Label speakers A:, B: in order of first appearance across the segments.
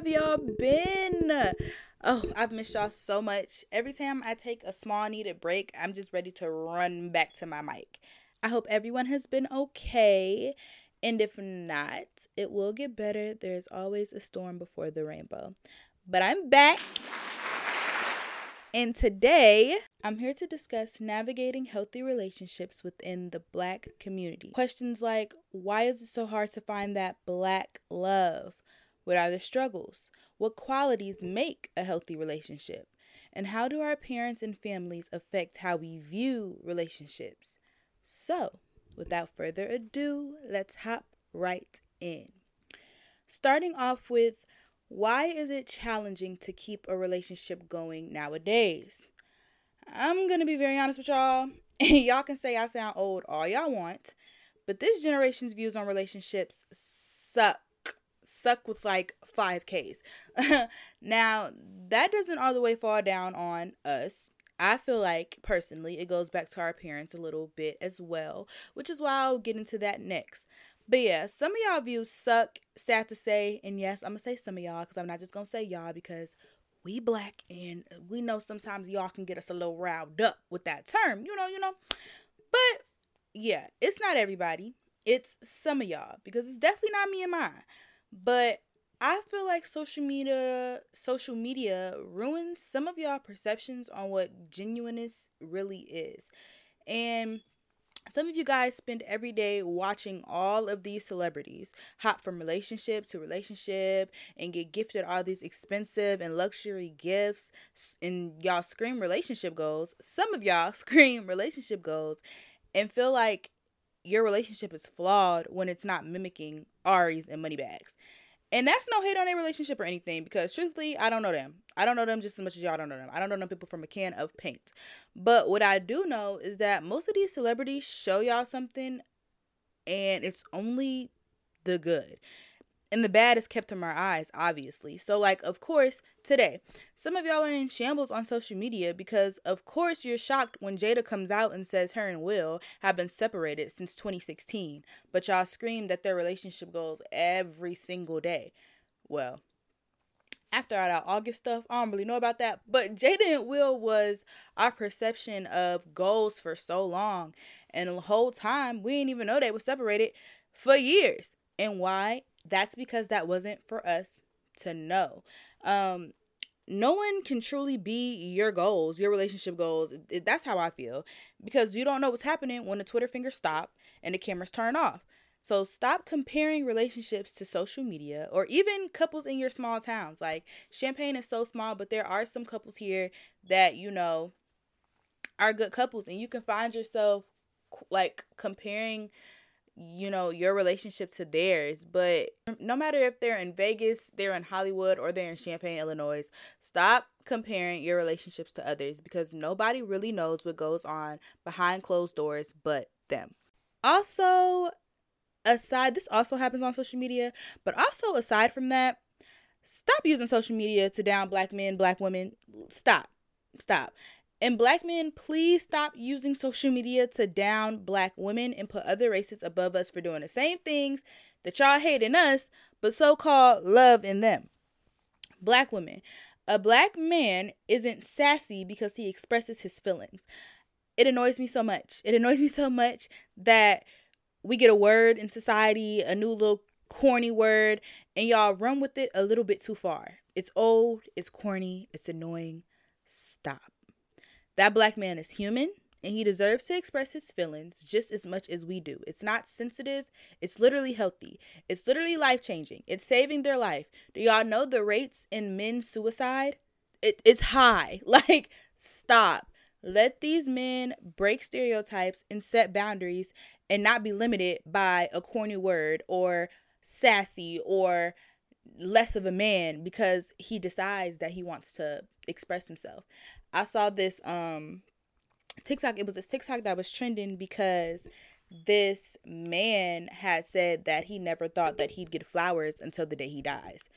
A: have y'all been? Oh, I've missed y'all so much. Every time I take a small needed break, I'm just ready to run back to my mic. I hope everyone has been okay. And if not, it will get better. There's always a storm before the rainbow. But I'm back. And today, I'm here to discuss navigating healthy relationships within the black community. Questions like why is it so hard to find that black love? What are the struggles? What qualities make a healthy relationship? And how do our parents and families affect how we view relationships? So, without further ado, let's hop right in. Starting off with why is it challenging to keep a relationship going nowadays? I'm going to be very honest with y'all. y'all can say I sound old all y'all want, but this generation's views on relationships suck. Suck with like five Ks. now, that doesn't all the way fall down on us. I feel like personally it goes back to our parents a little bit as well, which is why I'll get into that next. But yeah, some of y'all views suck, sad to say. And yes, I'm to say some of y'all because I'm not just to say y'all because we black and we know sometimes y'all can get us a little riled up with that term, you know, you know. But yeah, it's not everybody. It's some of y'all because it's definitely not me and mine. But I feel like social media social media ruins some of y'all perceptions on what genuineness really is. And some of you guys spend every day watching all of these celebrities hop from relationship to relationship and get gifted all these expensive and luxury gifts and y'all scream relationship goals some of y'all scream relationship goals and feel like your relationship is flawed when it's not mimicking Ari's and Moneybagg's and that's no hate on their relationship or anything because truthfully, I don't know them. I don't know them just as much as y'all don't know them. I don't know them people from a can of paint. But what I do know is that most of these celebrities show y'all something and it's only the good and the bad is kept from our eyes, obviously. So, like, of course, today, some of y'all are in shambles on social media because, of course, you're shocked when Jada comes out and says her and Will have been separated since 2016, but y'all scream that their relationship goes every single day. Well, after all that August stuff, I don't really know about that. But Jada and Will was our perception of goals for so long. And the whole time, we didn't even know they were separated for years. And why? That's because that wasn't for us to know. Um, no one can truly be your goals, your relationship goals. That's how I feel because you don't know what's happening when the Twitter fingers stop and the cameras turn off. So stop comparing relationships to social media or even couples in your small towns. Like Champaign is so small, but there are some couples here that you know are good couples and you can find yourself like comparing you know your relationship to theirs but no matter if they're in Vegas, they're in Hollywood or they're in Champaign, Illinois, stop comparing your relationships to others because nobody really knows what goes on behind closed doors but them. Also, aside this also happens on social media, but also aside from that, stop using social media to down black men, black women. Stop. Stop. And black men, please stop using social media to down black women and put other races above us for doing the same things that y'all hate in us, but so called love in them. Black women. A black man isn't sassy because he expresses his feelings. It annoys me so much. It annoys me so much that we get a word in society, a new little corny word, and y'all run with it a little bit too far. It's old, it's corny, it's annoying. Stop. That black man is human and he deserves to express his feelings just as much as we do. It's not sensitive, it's literally healthy. It's literally life changing. It's saving their life. Do y'all know the rates in men's suicide? It, it's high. Like, stop. Let these men break stereotypes and set boundaries and not be limited by a corny word or sassy or less of a man because he decides that he wants to express himself. I saw this um TikTok. It was a TikTok that was trending because this man had said that he never thought that he'd get flowers until the day he dies.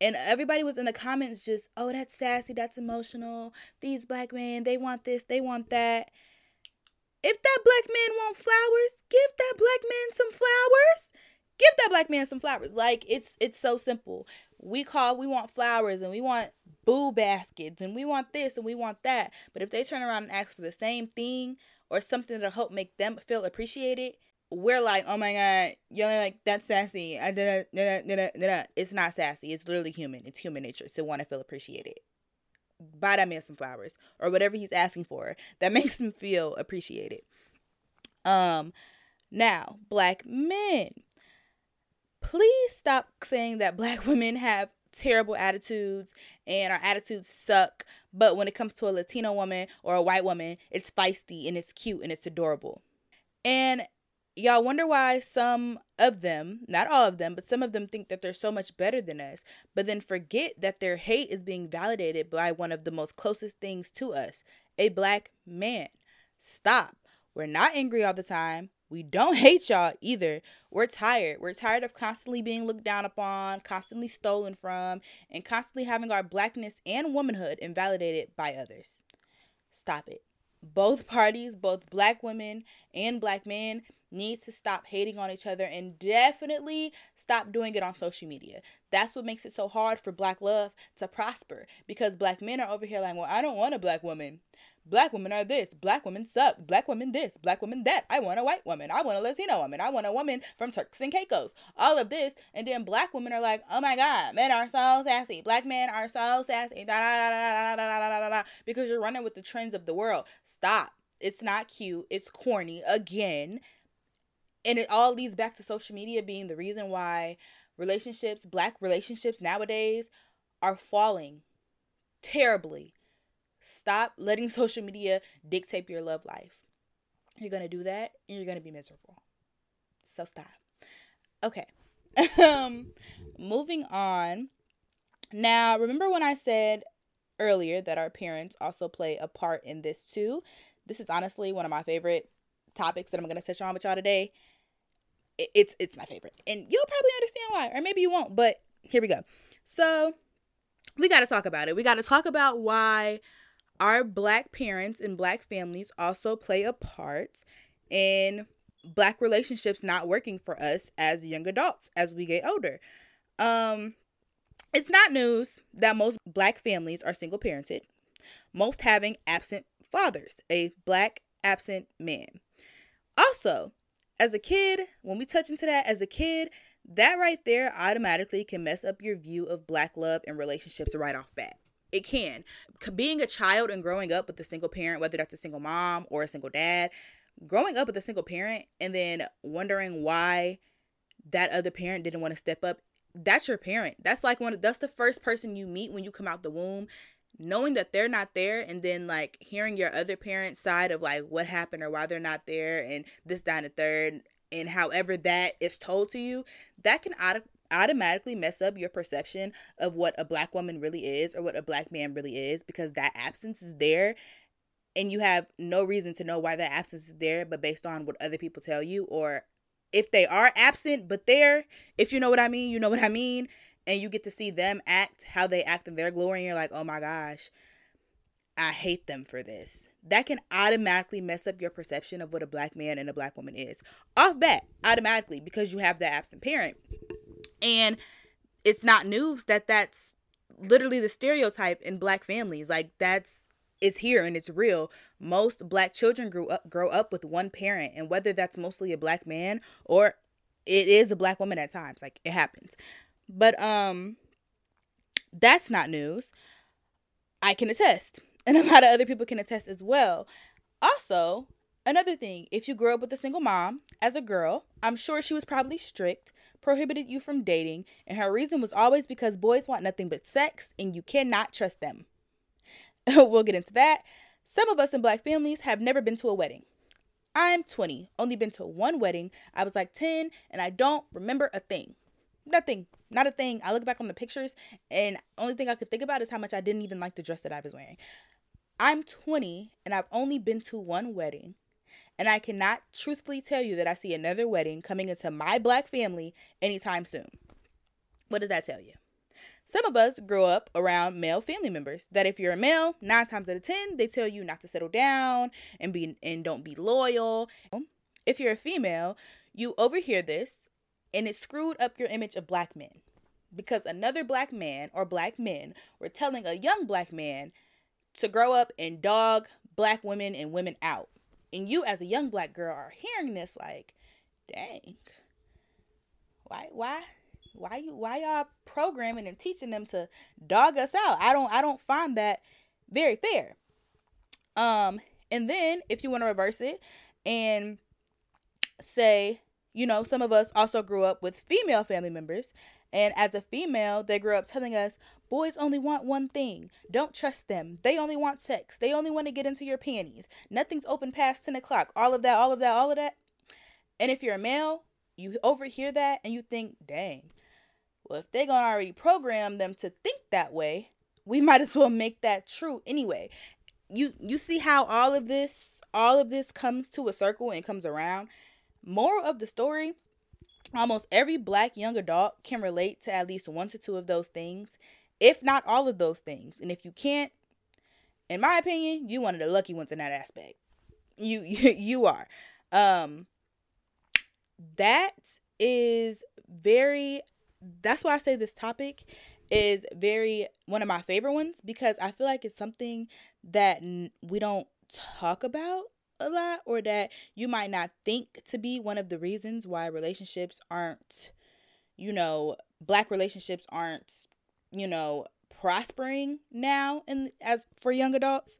A: And everybody was in the comments just, oh, that's sassy, that's emotional. These black men, they want this, they want that. If that black man want flowers, give that black man some flowers. Give that black man some flowers. Like it's it's so simple. we call we want flowers and we want boo baskets and we want this and we want that. But if they turn around and ask for the same thing or something to help make them feel appreciated, we're like, oh my god, you're like that's sassy. It's not sassy. It's literally human. It's human nature to want to feel appreciated. Buy that man some flowers or whatever he's asking for that makes him feel appreciated. Um, now black men, please stop saying that black women have terrible attitudes and our attitudes suck. But when it comes to a Latino woman or a white woman, it's feisty and it's cute and it's adorable. And y'all wonder why some of them, not all of them, but some of them think that they're so much better than us, but then forget that their hate is being validated by one of the most closest things to us a black man. Stop. We're not angry all the time. We don't hate y'all either. We're tired. We're tired of constantly being looked down upon, constantly stolen from, and constantly having our blackness and womanhood invalidated by others. Stop it. Both parties, both black women and black men, needs to stop hating on each other and definitely stop doing it on social media. That's what makes it so hard for black love to prosper because black men are over here like, well, I don't want a black woman. Black women are this. Black women suck. Black women this. Black women that. I want a white woman. I want a Latino woman. I want a woman from Turks and Caicos. All of this. And then black women are like, oh my God, men are so sassy. Black men are so sassy. Da, da, da, da, da, da, da, da, because you're running with the trends of the world. Stop. It's not cute. It's corny. Again, and it all leads back to social media being the reason why relationships, black relationships nowadays, are falling terribly. Stop letting social media dictate your love life. You're going to do that and you're going to be miserable. So stop. Okay. um moving on. Now, remember when I said earlier that our parents also play a part in this too? This is honestly one of my favorite topics that I'm going to touch on with y'all today it's it's my favorite. And you'll probably understand why, or maybe you won't, but here we go. So, we got to talk about it. We got to talk about why our black parents and black families also play a part in black relationships not working for us as young adults as we get older. Um it's not news that most black families are single parented, most having absent fathers, a black absent man. Also, as a kid, when we touch into that as a kid, that right there automatically can mess up your view of black love and relationships right off bat. It can. Being a child and growing up with a single parent, whether that's a single mom or a single dad, growing up with a single parent and then wondering why that other parent didn't want to step up, that's your parent. That's like one that's the first person you meet when you come out the womb knowing that they're not there and then like hearing your other parent's side of like what happened or why they're not there and this down the third and however that is told to you that can automatically mess up your perception of what a black woman really is or what a black man really is because that absence is there and you have no reason to know why that absence is there but based on what other people tell you or if they are absent but there if you know what i mean you know what i mean and you get to see them act how they act in their glory and you're like oh my gosh i hate them for this. That can automatically mess up your perception of what a black man and a black woman is. Off bat automatically because you have the absent parent and it's not news that that's literally the stereotype in black families like that's it's here and it's real most black children grew up grow up with one parent and whether that's mostly a black man or it is a black woman at times like it happens but um that's not news. I can attest. And a lot of other people can attest as well. Also, another thing, if you grew up with a single mom as a girl, I'm sure she was probably strict, prohibited you from dating, and her reason was always because boys want nothing but sex and you cannot trust them. we'll get into that. Some of us in black families have never been to a wedding. I'm 20, only been to one wedding. I was like 10 and I don't remember a thing. Nothing. Not a thing. I look back on the pictures and only thing I could think about is how much I didn't even like the dress that I was wearing. I'm 20 and I've only been to one wedding. And I cannot truthfully tell you that I see another wedding coming into my black family anytime soon. What does that tell you? Some of us grow up around male family members that if you're a male, 9 times out of 10, they tell you not to settle down and be and don't be loyal. If you're a female, you overhear this and it screwed up your image of black men. because another black man or black men were telling a young black man to grow up and dog black women and women out. And you as a young black girl are hearing this like, dang. Why why why you why y'all programming and teaching them to dog us out? I don't I don't find that very fair. Um and then if you want to reverse it and say, you know, some of us also grew up with female family members and as a female, they grew up telling us boys only want one thing. Don't trust them. They only want sex. They only want to get into your panties. Nothing's open past 10 o'clock. All of that, all of that, all of that. And if you're a male, you overhear that and you think, dang, well, if they're going to already program them to think that way, we might as well make that true anyway. You you see how all of this all of this comes to a circle and comes around. Moral of the story, almost every black young adult can relate to at least one to two of those things, if not all of those things. And if you can't, in my opinion, you one of the lucky ones in that aspect. You you, you are. Um that is very that's why I say this topic is very one of my favorite ones because I feel like it's something that we don't talk about a lot or that you might not think to be one of the reasons why relationships aren't you know black relationships aren't you know prospering now and as for young adults?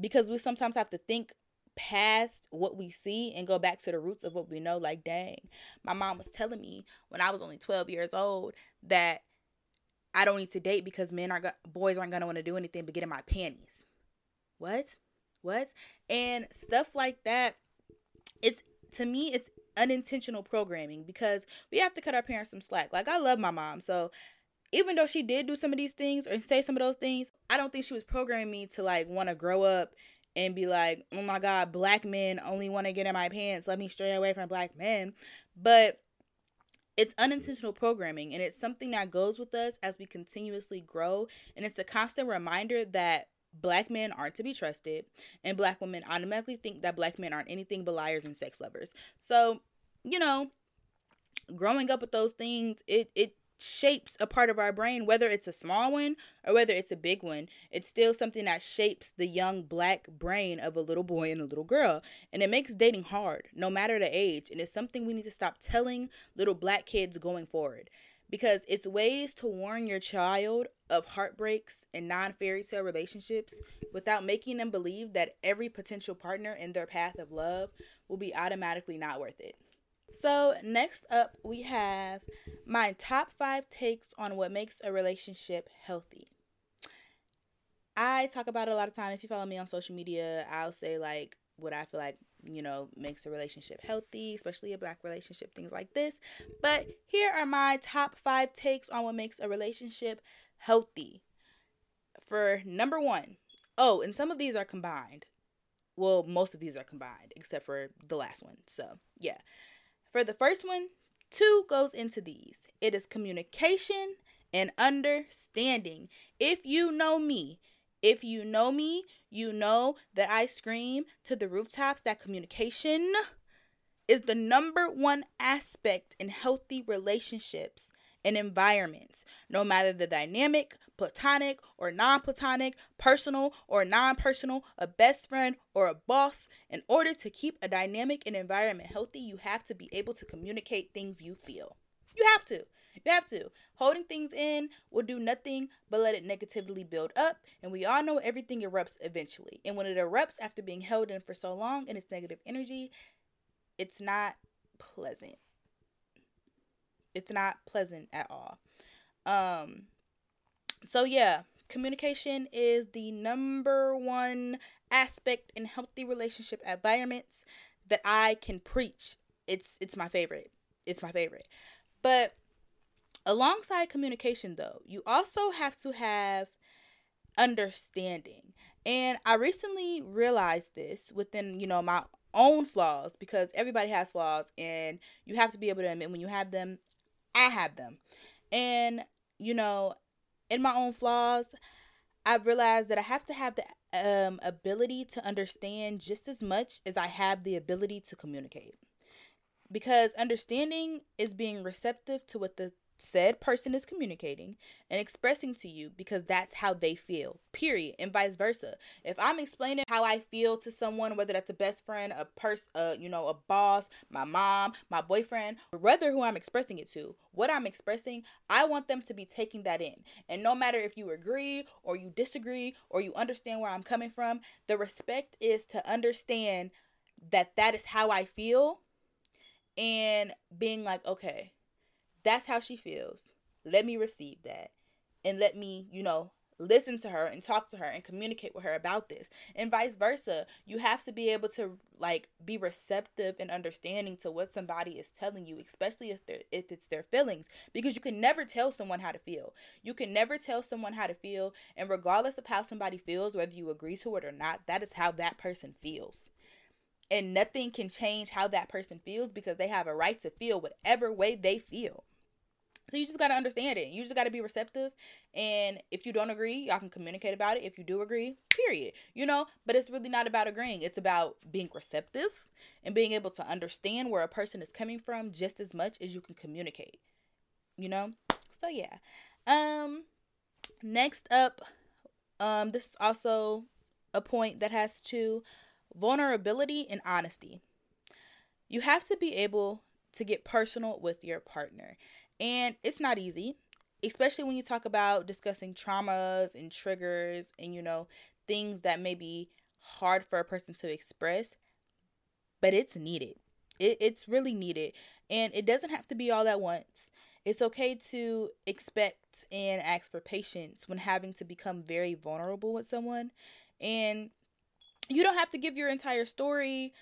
A: Because we sometimes have to think past what we see and go back to the roots of what we know like dang my mom was telling me when i was only 12 years old that i don't need to date because men are go- boys aren't going to want to do anything but get in my panties. What what and stuff like that it's to me it's unintentional programming because we have to cut our parents some slack like i love my mom so even though she did do some of these things or say some of those things i don't think she was programming me to like want to grow up and be like, oh my God, black men only want to get in my pants. Let me stray away from black men. But it's unintentional programming and it's something that goes with us as we continuously grow. And it's a constant reminder that black men aren't to be trusted and black women automatically think that black men aren't anything but liars and sex lovers. So, you know, growing up with those things, it, it shapes a part of our brain, whether it's a small one or whether it's a big one. It's still something that shapes the young black brain of a little boy and a little girl. And it makes dating hard, no matter the age. And it's something we need to stop telling little black kids going forward. Because it's ways to warn your child of heartbreaks and non fairy tale relationships without making them believe that every potential partner in their path of love will be automatically not worth it. So, next up, we have my top five takes on what makes a relationship healthy. I talk about it a lot of time. If you follow me on social media, I'll say like what I feel like, you know, makes a relationship healthy, especially a black relationship, things like this. But here are my top five takes on what makes a relationship healthy. For number one, oh, and some of these are combined. Well, most of these are combined, except for the last one. So, yeah. For the first one, two goes into these it is communication and understanding. If you know me, if you know me, you know that I scream to the rooftops that communication is the number one aspect in healthy relationships and environments, no matter the dynamic, platonic or non platonic, personal or non personal, a best friend or a boss. In order to keep a dynamic and environment healthy, you have to be able to communicate things you feel. You have to. You have to. Holding things in will do nothing but let it negatively build up. And we all know everything erupts eventually. And when it erupts after being held in for so long and its negative energy, it's not pleasant it's not pleasant at all. Um so yeah, communication is the number one aspect in healthy relationship environments that I can preach. It's it's my favorite. It's my favorite. But alongside communication though, you also have to have understanding. And I recently realized this within, you know, my own flaws because everybody has flaws and you have to be able to admit when you have them I have them. And, you know, in my own flaws, I've realized that I have to have the um, ability to understand just as much as I have the ability to communicate. Because understanding is being receptive to what the said person is communicating and expressing to you because that's how they feel period and vice versa. If i'm explaining how i feel to someone whether that's a best friend a person uh, you know a boss my mom my boyfriend whether who i'm expressing it to what i'm expressing i want them to be taking that in. And no matter if you agree or you disagree or you understand where i'm coming from the respect is to understand that that is how i feel and being like okay that's how she feels. Let me receive that. And let me, you know, listen to her and talk to her and communicate with her about this. And vice versa. You have to be able to like be receptive and understanding to what somebody is telling you, especially if they if it's their feelings because you can never tell someone how to feel. You can never tell someone how to feel and regardless of how somebody feels whether you agree to it or not, that is how that person feels and nothing can change how that person feels because they have a right to feel whatever way they feel. So you just got to understand it. You just got to be receptive. And if you don't agree, y'all can communicate about it. If you do agree, period. You know, but it's really not about agreeing. It's about being receptive and being able to understand where a person is coming from just as much as you can communicate. You know? So yeah. Um next up um this is also a point that has to vulnerability and honesty. You have to be able to get personal with your partner. And it's not easy, especially when you talk about discussing traumas and triggers and, you know, things that may be hard for a person to express, but it's needed. It, it's really needed. And it doesn't have to be all at once. It's okay to expect and ask for patience when having to become very vulnerable with someone. And you don't have to give your entire story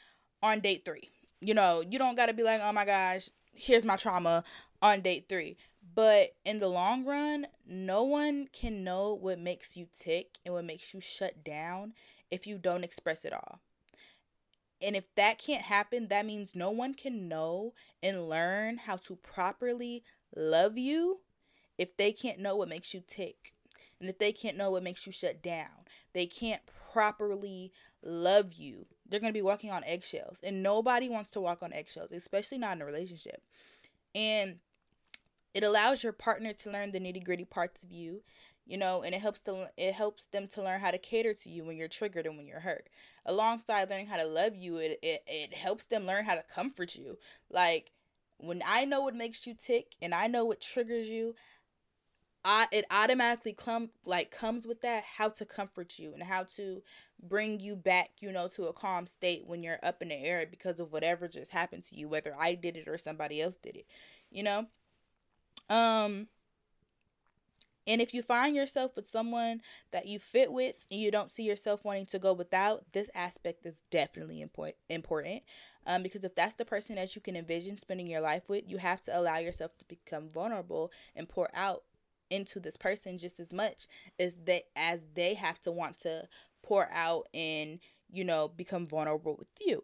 A: on date three. You know, you don't got to be like, oh my gosh, here's my trauma on date three. But in the long run, no one can know what makes you tick and what makes you shut down if you don't express it all. And if that can't happen, that means no one can know and learn how to properly love you if they can't know what makes you tick. And if they can't know what makes you shut down, they can't properly love you. They're going to be walking on eggshells. And nobody wants to walk on eggshells, especially not in a relationship. And it allows your partner to learn the nitty gritty parts of you, you know, and it helps to it helps them to learn how to cater to you when you're triggered and when you're hurt. Alongside learning how to love you, it it, it helps them learn how to comfort you. Like when I know what makes you tick and I know what triggers you, I it automatically come like comes with that how to comfort you and how to bring you back, you know, to a calm state when you're up in the air because of whatever just happened to you, whether I did it or somebody else did it. You know? Um and if you find yourself with someone that you fit with and you don't see yourself wanting to go without, this aspect is definitely important. Um, because if that's the person that you can envision spending your life with, you have to allow yourself to become vulnerable and pour out into this person just as much as they as they have to want to pour out and you know become vulnerable with you.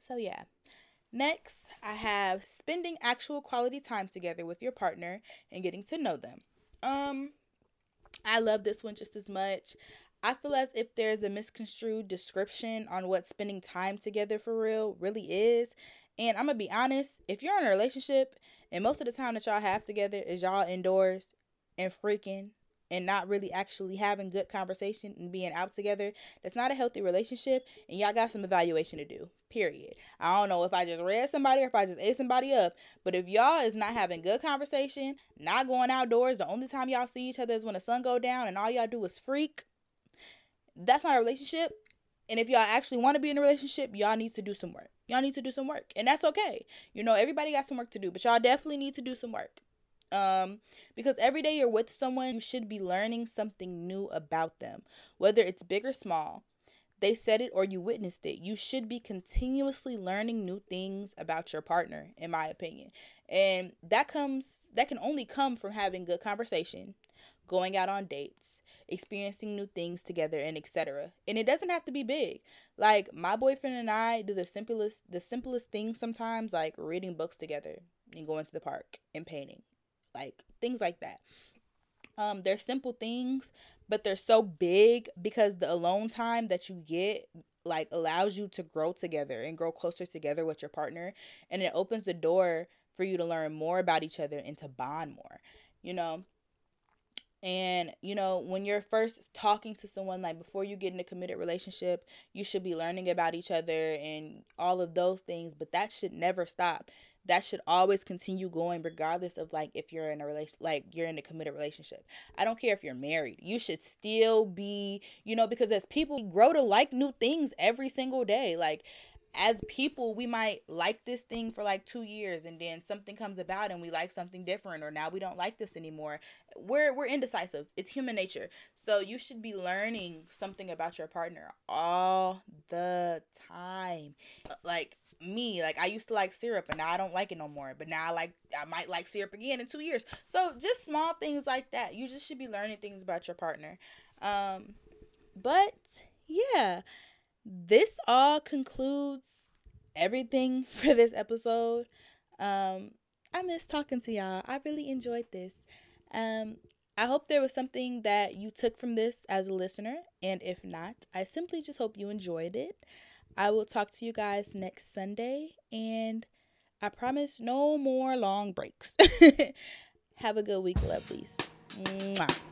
A: So yeah. Next, I have spending actual quality time together with your partner and getting to know them. Um, I love this one just as much. I feel as if there's a misconstrued description on what spending time together for real really is. And I'm gonna be honest, if you're in a relationship and most of the time that y'all have together is y'all indoors and freaking and not really actually having good conversation and being out together, that's not a healthy relationship. And y'all got some evaluation to do. Period. I don't know if I just read somebody or if I just ate somebody up, but if y'all is not having good conversation, not going outdoors, the only time y'all see each other is when the sun go down, and all y'all do is freak. That's not a relationship. And if y'all actually want to be in a relationship, y'all need to do some work. Y'all need to do some work, and that's okay. You know, everybody got some work to do, but y'all definitely need to do some work um because every day you're with someone you should be learning something new about them whether it's big or small. They said it or you witnessed it. You should be continuously learning new things about your partner in my opinion. And that comes that can only come from having good conversation going out on dates experiencing new things together and etc and it doesn't have to be big. Like my boyfriend and i do the simplest the simplest things sometimes like reading books together and going to the park and painting like things like that. Um, they're simple things, but they're so big because the alone time that you get like allows you to grow together and grow closer together with your partner and it opens the door for you to learn more about each other and to bond more, you know? And, you know, when you're first talking to someone, like before you get in a committed relationship, you should be learning about each other and all of those things, but that should never stop. That should always continue going, regardless of like if you're in a relation, like you're in a committed relationship. I don't care if you're married, you should still be, you know, because as people grow to like new things every single day, like as people we might like this thing for like two years and then something comes about and we like something different or now we don't like this anymore. We're we're indecisive. It's human nature. So you should be learning something about your partner all the time. Like me like i used to like syrup and now i don't like it no more but now i like i might like syrup again in two years so just small things like that you just should be learning things about your partner um but yeah this all concludes everything for this episode. Um, I miss talking to y'all. I really enjoyed this. Um, I hope there was something that you took from this as a listener, and if not, I simply just hope you enjoyed it. I will talk to you guys next Sunday, and I promise no more long breaks. Have a good week, lovelies. Mwah.